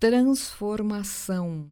transformação.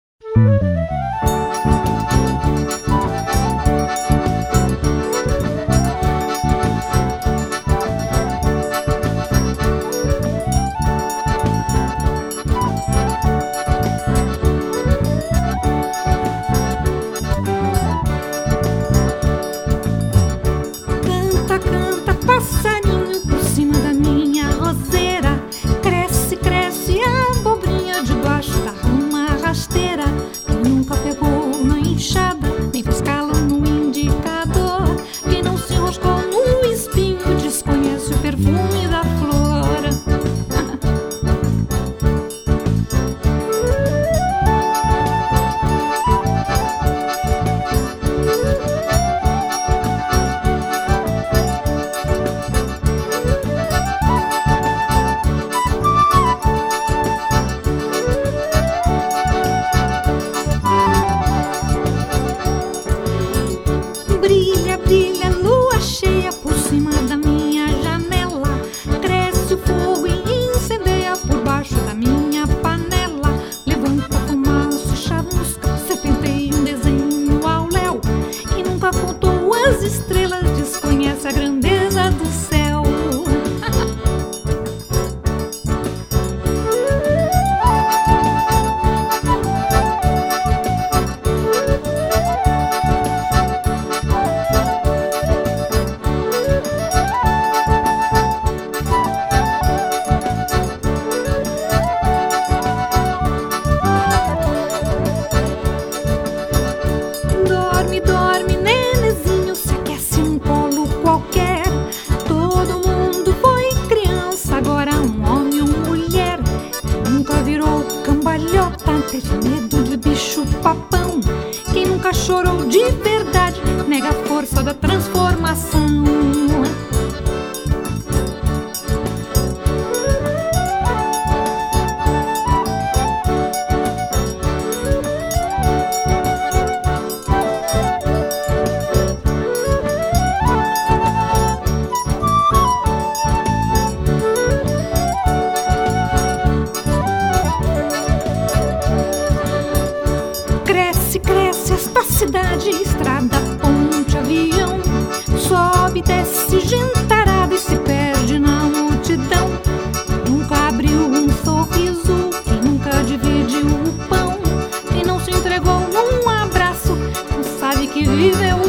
de verdade, nega a força da transformação. Cresce, cresce esta cidade, estrada, ponte, avião. Sobe, desce, gentarada e se perde na multidão. Nunca abriu um sorriso, e nunca dividiu o pão. E não se entregou num abraço, não sabe que viveu